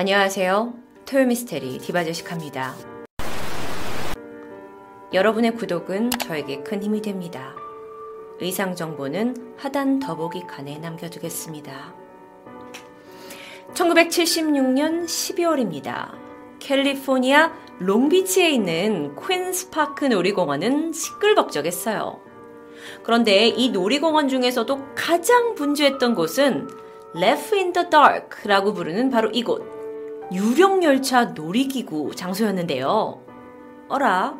안녕하세요. 토요미스테리 디바제식합니다. 여러분의 구독은 저에게 큰 힘이 됩니다. 의상 정보는 하단 더보기 칸에 남겨두겠습니다. 1976년 12월입니다. 캘리포니아 롱비치에 있는 퀸스파크 놀이공원은 시끌벅적했어요. 그런데 이 놀이공원 중에서도 가장 분주했던 곳은 Laff in the Dark라고 부르는 바로 이곳 유령열차 놀이기구 장소였는데요. 어라?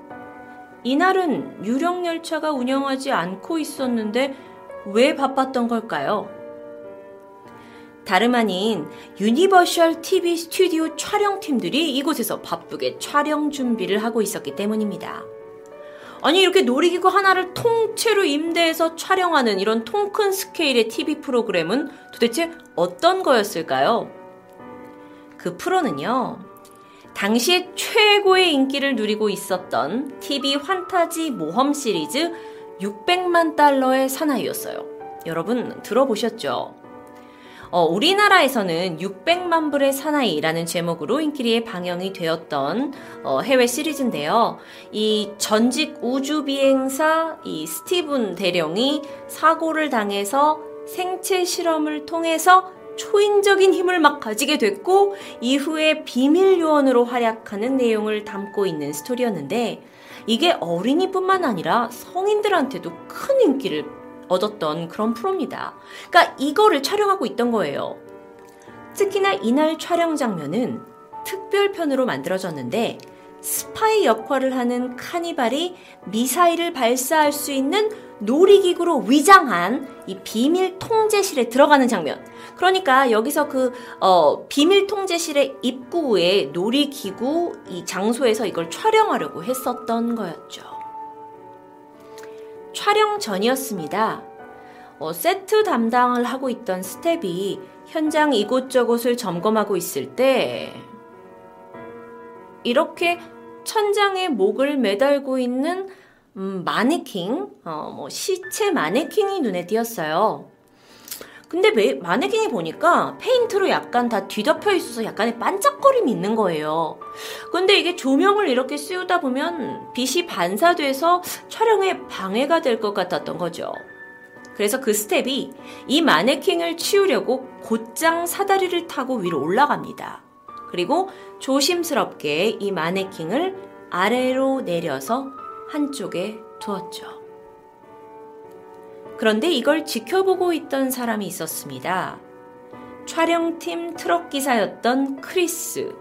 이날은 유령열차가 운영하지 않고 있었는데 왜 바빴던 걸까요? 다름 아닌 유니버셜 TV 스튜디오 촬영팀들이 이곳에서 바쁘게 촬영 준비를 하고 있었기 때문입니다. 아니 이렇게 놀이기구 하나를 통째로 임대해서 촬영하는 이런 통큰 스케일의 TV 프로그램은 도대체 어떤 거였을까요? 그 프로는요. 당시에 최고의 인기를 누리고 있었던 TV 환타지 모험 시리즈 600만 달러의 사나이였어요. 여러분 들어보셨죠? 어, 우리나라에서는 600만 불의 사나이라는 제목으로 인기리에 방영이 되었던 어, 해외 시리즈인데요. 이 전직 우주 비행사 이 스티븐 대령이 사고를 당해서 생체 실험을 통해서 초인적인 힘을 막 가지게 됐고 이후에 비밀 요원으로 활약하는 내용을 담고 있는 스토리였는데 이게 어린이뿐만 아니라 성인들한테도 큰 인기를 얻었던 그런 프로입니다. 그러니까 이거를 촬영하고 있던 거예요. 특히나 이날 촬영 장면은 특별편으로 만들어졌는데 스파이 역할을 하는 카니발이 미사일을 발사할 수 있는 놀이기구로 위장한 이 비밀 통제실에 들어가는 장면. 그러니까 여기서 그, 어, 비밀 통제실의 입구에 놀이기구 이 장소에서 이걸 촬영하려고 했었던 거였죠. 촬영 전이었습니다. 어, 세트 담당을 하고 있던 스텝이 현장 이곳저곳을 점검하고 있을 때 이렇게 천장에 목을 매달고 있는 음, 마네킹, 어, 뭐 시체 마네킹이 눈에 띄었어요. 근데 매, 마네킹이 보니까 페인트로 약간 다 뒤덮여 있어서 약간의 반짝거림이 있는 거예요. 근데 이게 조명을 이렇게 씌우다 보면 빛이 반사돼서 촬영에 방해가 될 것 같았던 거죠. 그래서 그 스텝이 이 마네킹을 치우려고 곧장 사다리를 타고 위로 올라갑니다. 그리고 조심스럽게 이 마네킹을 아래로 내려서 한쪽에 두었죠. 그런데 이걸 지켜보고 있던 사람이 있었습니다. 촬영팀 트럭 기사였던 크리스.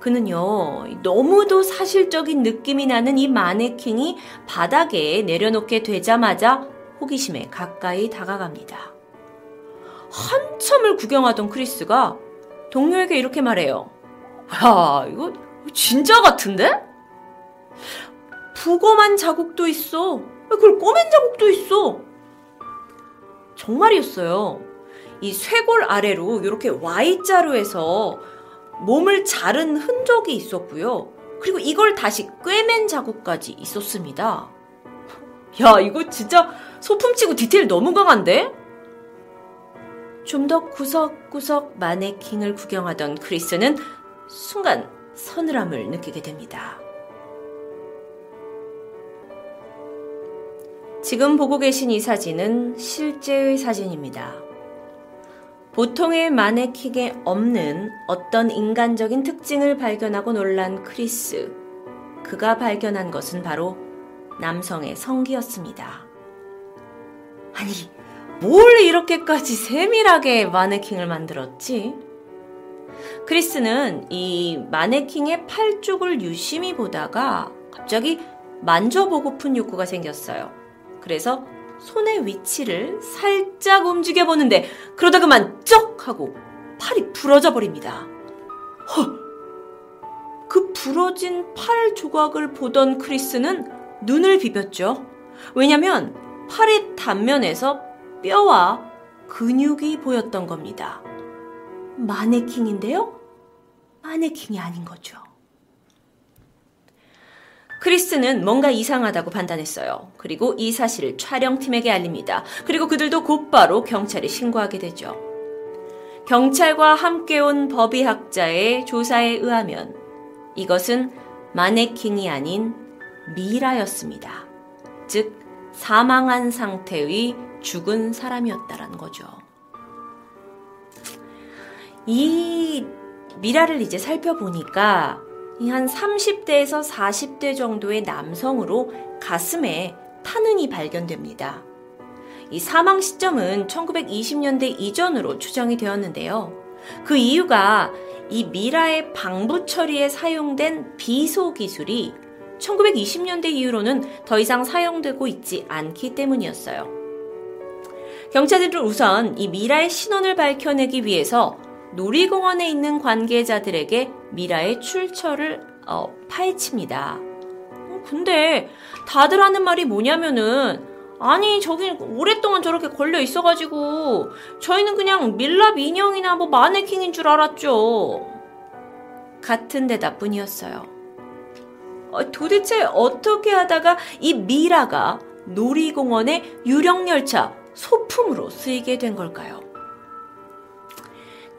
그는요, 너무도 사실적인 느낌이 나는 이 마네킹이 바닥에 내려놓게 되자마자 호기심에 가까이 다가갑니다. 한참을 구경하던 크리스가 동료에게 이렇게 말해요. 야, 이거 진짜 같은데? 부검한 자국도 있어. 그걸 꼬맨 자국도 있어. 정말이었어요. 이 쇄골 아래로 이렇게 Y자로 해서 몸을 자른 흔적이 있었고요. 그리고 이걸 다시 꿰맨 자국까지 있었습니다. 야, 이거 진짜 소품치고 디테일 너무 강한데? 좀 더 구석구석 마네킹을 구경하던 크리스는 순간 서늘함을 느끼게 됩니다. 지금 보고 계신 이 사진은 실제의 사진입니다. 보통의 마네킹에 없는 어떤 인간적인 특징을 발견하고 놀란 크리스. 그가 발견한 것은 바로 남성의 성기였습니다. 아니, 뭘 이렇게까지 세밀하게 마네킹을 만들었지? 크리스는 이 마네킹의 팔쪽을 유심히 보다가 갑자기 만져보고픈 욕구가 생겼어요. 그래서 손의 위치를 살짝 움직여 보는데 그러다 그만 쩍 하고 팔이 부러져 버립니다. 헐! 그 부러진 팔 조각을 보던 크리스는 눈을 비볐죠. 왜냐면 팔의 단면에서 뼈와 근육이 보였던 겁니다. 마네킹인데요? 마네킹이 아닌 거죠. 크리스는 뭔가 이상하다고 판단했어요. 그리고 이 사실을 촬영팀에게 알립니다. 그리고 그들도 곧바로 경찰에 신고하게 되죠. 경찰과 함께 온 법의학자의 조사에 의하면 이것은 마네킹이 아닌 미라였습니다. 즉, 사망한 상태의 죽은 사람이었다라는 거죠. 이 미라를 이제 살펴보니까 한 30대에서 40대 정도의 남성으로 가슴에 타는이 발견됩니다. 이 사망 시점은 1920년대 이전으로 추정이 되었는데요. 그 이유가 이 미라의 방부 처리에 사용된 비소 기술이 1920년대 이후로는 더 이상 사용되고 있지 않기 때문이었어요. 경찰들은 우선 이 미라의 신원을 밝혀내기 위해서 놀이공원에 있는 관계자들에게 미라의 출처를 어, 파헤칩니다. 어, 근데 다들 하는 말이 뭐냐면은 아니 저기 오랫동안 저렇게 걸려 있어가지고 저희는 그냥 밀랍 인형이나 뭐 마네킹인 줄 알았죠. 같은 대답뿐이었어요. 어, 도대체 어떻게 하다가 이 미라가 놀이공원의 유령 열차 소품으로 쓰이게 된 걸까요?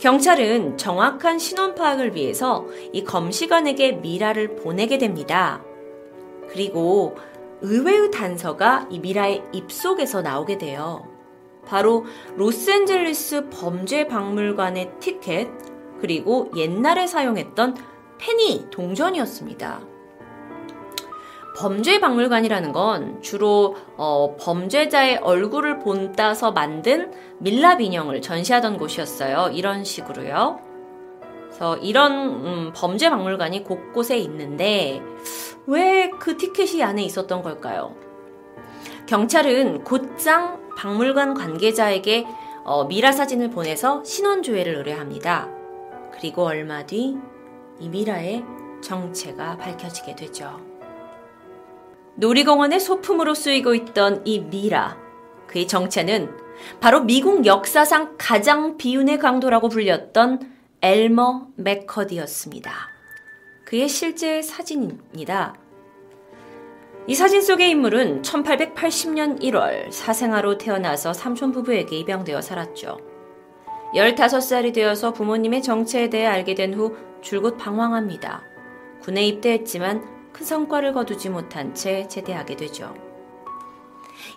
경찰은 정확한 신원 파악을 위해서 이 검시관에게 미라를 보내게 됩니다. 그리고 의외의 단서가 이 미라의 입속에서 나오게 돼요. 바로 로스앤젤레스 범죄 박물관의 티켓, 그리고 옛날에 사용했던 페니 동전이었습니다. 범죄 박물관이라는 건 주로 어, 범죄자의 얼굴을 본따서 만든 밀랍 인형을 전시하던 곳이었어요. 이런 식으로요. 그래서 이런 음, 범죄 박물관이 곳곳에 있는데 왜 그 티켓이 안에 있었던 걸까요? 경찰은 곧장 박물관 관계자에게 어, 미라 사진을 보내서 신원 조회를 의뢰합니다. 그리고 얼마 뒤 이 미라의 정체가 밝혀지게 되죠. 놀이공원의 소품으로 쓰이고 있던 이 미라. 그의 정체는 바로 미국 역사상 가장 비운의 강도라고 불렸던 엘머 맥커디였습니다. 그의 실제 사진입니다. 이 사진 속의 인물은 1880년 1월 사생아로 태어나서 삼촌 부부에게 입양되어 살았죠. 15살이 되어서 부모님의 정체에 대해 알게 된 후 줄곧 방황합니다. 군에 입대했지만 큰 성과를 거두지 못한 채 제대하게 되죠.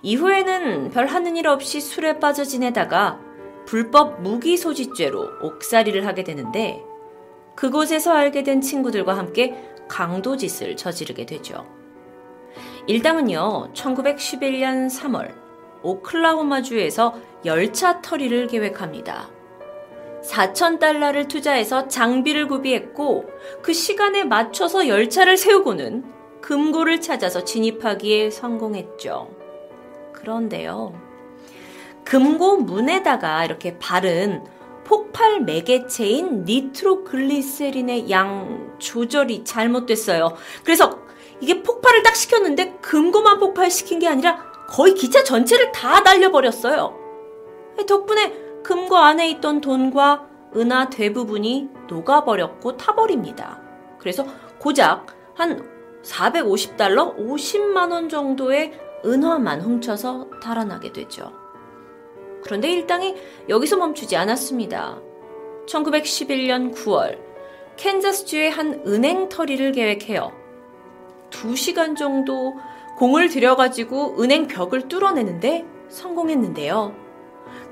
이후에는 별 하는 일 없이 술에 빠져 지내다가 불법 무기 소지죄로 옥살이를 하게 되는데 그곳에서 알게 된 친구들과 함께 강도 짓을 저지르게 되죠. 일당은요, 1911년 3월 오클라호마주에서 열차 터리를 계획합니다. 4천 달러를 투자해서 장비를 구비했고 그 시간에 맞춰서 열차를 세우고는 금고를 찾아서 진입하기에 성공했죠. 그런데요. 금고 문에다가 이렇게 바른 폭발 매개체인 니트로글리세린의 양 조절이 잘못됐어요. 그래서 이게 폭발을 딱 시켰는데 금고만 폭발시킨 게 아니라 거의 기차 전체를 다 날려버렸어요. 덕분에 금고 안에 있던 돈과 은하 대부분이 녹아버렸고 타버립니다. 그래서 고작 한 450달러 50만원 정도의 은화만 훔쳐서 달아나게 되죠. 그런데 일당이 여기서 멈추지 않았습니다. 1911년 9월 캔자스주의 한 은행 터리를 계획해요. 2시간 정도 공을 들여가지고 은행 벽을 뚫어내는데 성공했는데요.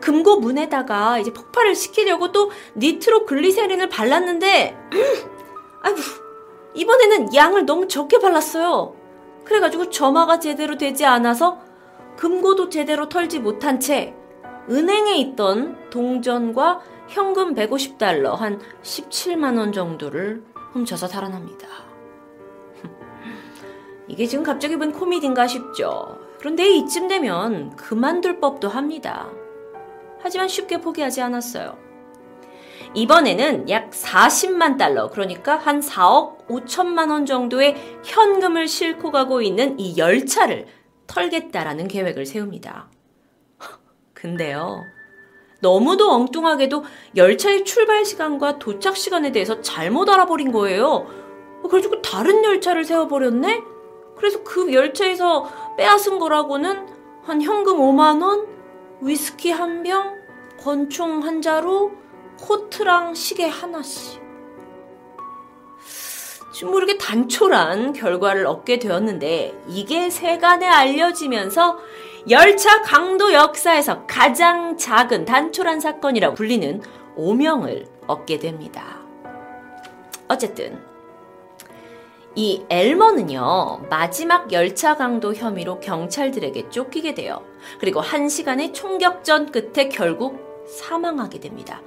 금고 문에다가 이제 폭발을 시키려고 또 니트로 글리세린을 발랐는데, 아이고, 이번에는 양을 너무 적게 발랐어요. 그래가지고 점화가 제대로 되지 않아서 금고도 제대로 털지 못한 채 은행에 있던 동전과 현금 150달러 한 17만원 정도를 훔쳐서 달아납니다. 이게 지금 갑자기 본 코미디인가 싶죠. 그런데 이쯤 되면 그만둘 법도 합니다. 하지만 쉽게 포기하지 않았어요. 이번에는 약 40만 달러, 그러니까 한 4억 5천만 원 정도의 현금을 싣고 가고 있는 이 열차를 털겠다라는 계획을 세웁니다. 근데요. 너무도 엉뚱하게도 열차의 출발 시간과 도착 시간에 대해서 잘못 알아버린 거예요. 그래가지고 다른 열차를 세워버렸네? 그래서 그 열차에서 빼앗은 거라고는 한 현금 5만원, 위스키 한 병, 권총 한 자루, 코트랑 시계 하나씩. 좀 모르게 단촐한 결과를 얻게 되었는데 이게 세간에 알려지면서 열차 강도 역사에서 가장 작은 단촐한 사건이라고 불리는 오명을 얻게 됩니다. 어쨌든 이 엘머는요, 마지막 열차 강도 혐의로 경찰들에게 쫓기게 돼요. 그리고 한 시간의 총격전 끝에 결국 사망하게 됩니다.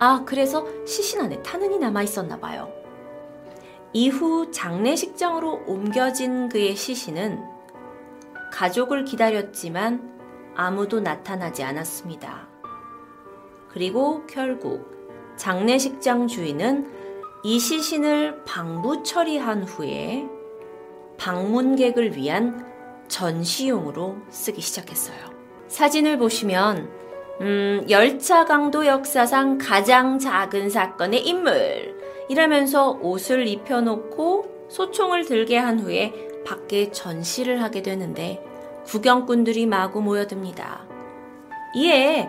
아, 그래서 시신 안에 탄흔이 남아 있었나 봐요. 이후 장례식장으로 옮겨진 그의 시신은 가족을 기다렸지만 아무도 나타나지 않았습니다. 그리고 결국 장례식장 주인은 이 시신을 방부 처리한 후에 방문객을 위한 전시용으로 쓰기 시작했어요. 사진을 보시면 음, 열차 강도 역사상 가장 작은 사건의 인물 이라면서 옷을 입혀놓고 소총을 들게 한 후에 밖에 전시를 하게 되는데 구경꾼들이 마구 모여듭니다. 이에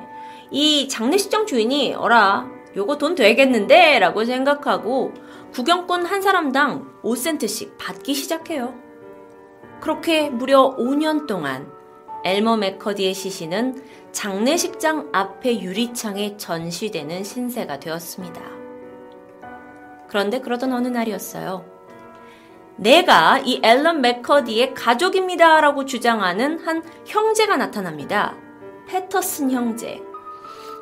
이 장례식장 주인이 어라 요거 돈 되겠는데? 라고 생각하고 구경꾼 한 사람당 5센트씩 받기 시작해요. 그렇게 무려 5년 동안 엘머 맥커디의 시신은 장례식장 앞에 유리창에 전시되는 신세가 되었습니다. 그런데 그러던 어느 날이었어요. 내가 이 앨런 맥커디의 가족입니다 라고 주장하는 한 형제가 나타납니다. 패터슨 형제.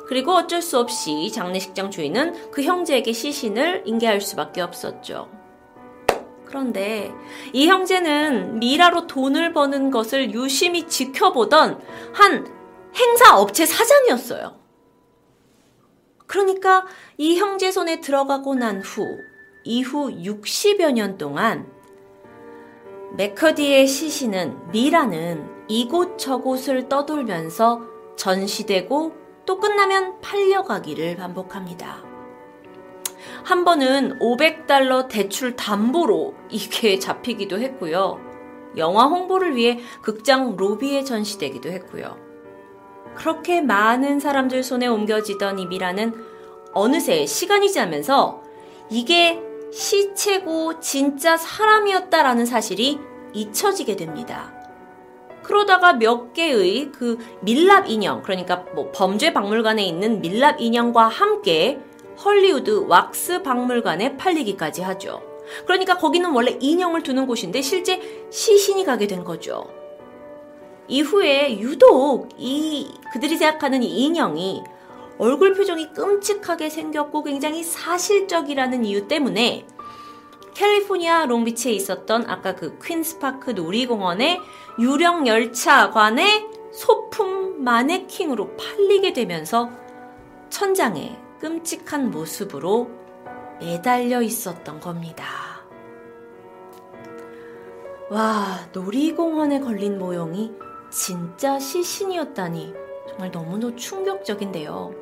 그리고 어쩔 수 없이 장례식장 주인은 그 형제에게 시신을 인계할 수밖에 없었죠. 그런데 이 형제는 미라로 돈을 버는 것을 유심히 지켜보던 한 행사 업체 사장이었어요. 그러니까 이 형제 손에 들어가고 난 후, 이후 60여 년 동안 맥커디의 시신은 미라는 이곳저곳을 떠돌면서 전시되고 또 끝나면 팔려가기를 반복합니다. 한 번은 500달러 대출 담보로 이게 잡히기도 했고요. 영화 홍보를 위해 극장 로비에 전시되기도 했고요. 그렇게 많은 사람들 손에 옮겨지던 이 미라는 어느새 시간이 지나면서 이게 시체고 진짜 사람이었다라는 사실이 잊혀지게 됩니다. 그러다가 몇 개의 그 밀랍 인형, 그러니까 뭐 범죄 박물관에 있는 밀랍 인형과 함께 헐리우드 왁스 박물관에 팔리기까지 하죠. 그러니까 거기는 원래 인형을 두는 곳인데 실제 시신이 가게 된 거죠. 이후에 유독 이 그들이 생각하는 이 인형이 얼굴 표정이 끔찍하게 생겼고 굉장히 사실적이라는 이유 때문에 캘리포니아 롱비치에 있었던 아까 그 퀸스파크 놀이공원의 유령 열차관의 소품 마네킹으로 팔리게 되면서 천장에 끔찍한 모습으로 매달려 있었던 겁니다. 와, 놀이공원에 걸린 모형이 진짜 시신이었다니 정말 너무도 충격적인데요.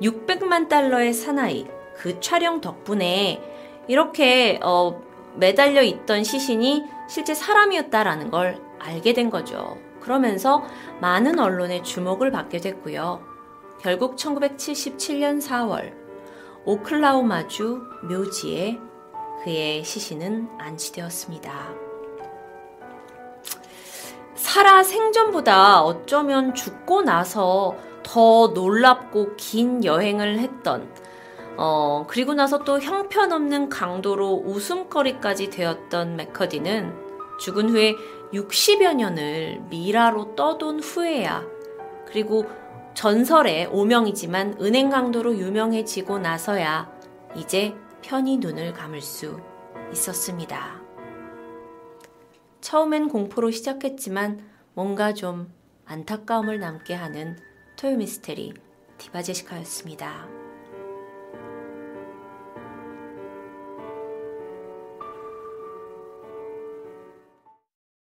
600만 달러의 사나이, 그 촬영 덕분에 이렇게 어, 매달려 있던 시신이 실제 사람이었다라는 걸 알게 된 거죠. 그러면서 많은 언론의 주목을 받게 됐고요. 결국 1977년 4월 오클라호마주 묘지에 그의 시신은 안치되었습니다. 살아 생전보다 어쩌면 죽고 나서 더 놀랍고 긴 여행을 했던 어, 그리고 나서 또 형편없는 강도로 웃음거리까지 되었던 맥커디는 죽은 후에 60여 년을 미라로 떠돈 후에야 그리고 전설의 오명이지만 은행 강도로 유명해지고 나서야 이제 편히 눈을 감을 수 있었습니다. 처음엔 공포로 시작했지만 뭔가 좀 안타까움을 남게 하는 토요 미스테리 디바제시카였습니다.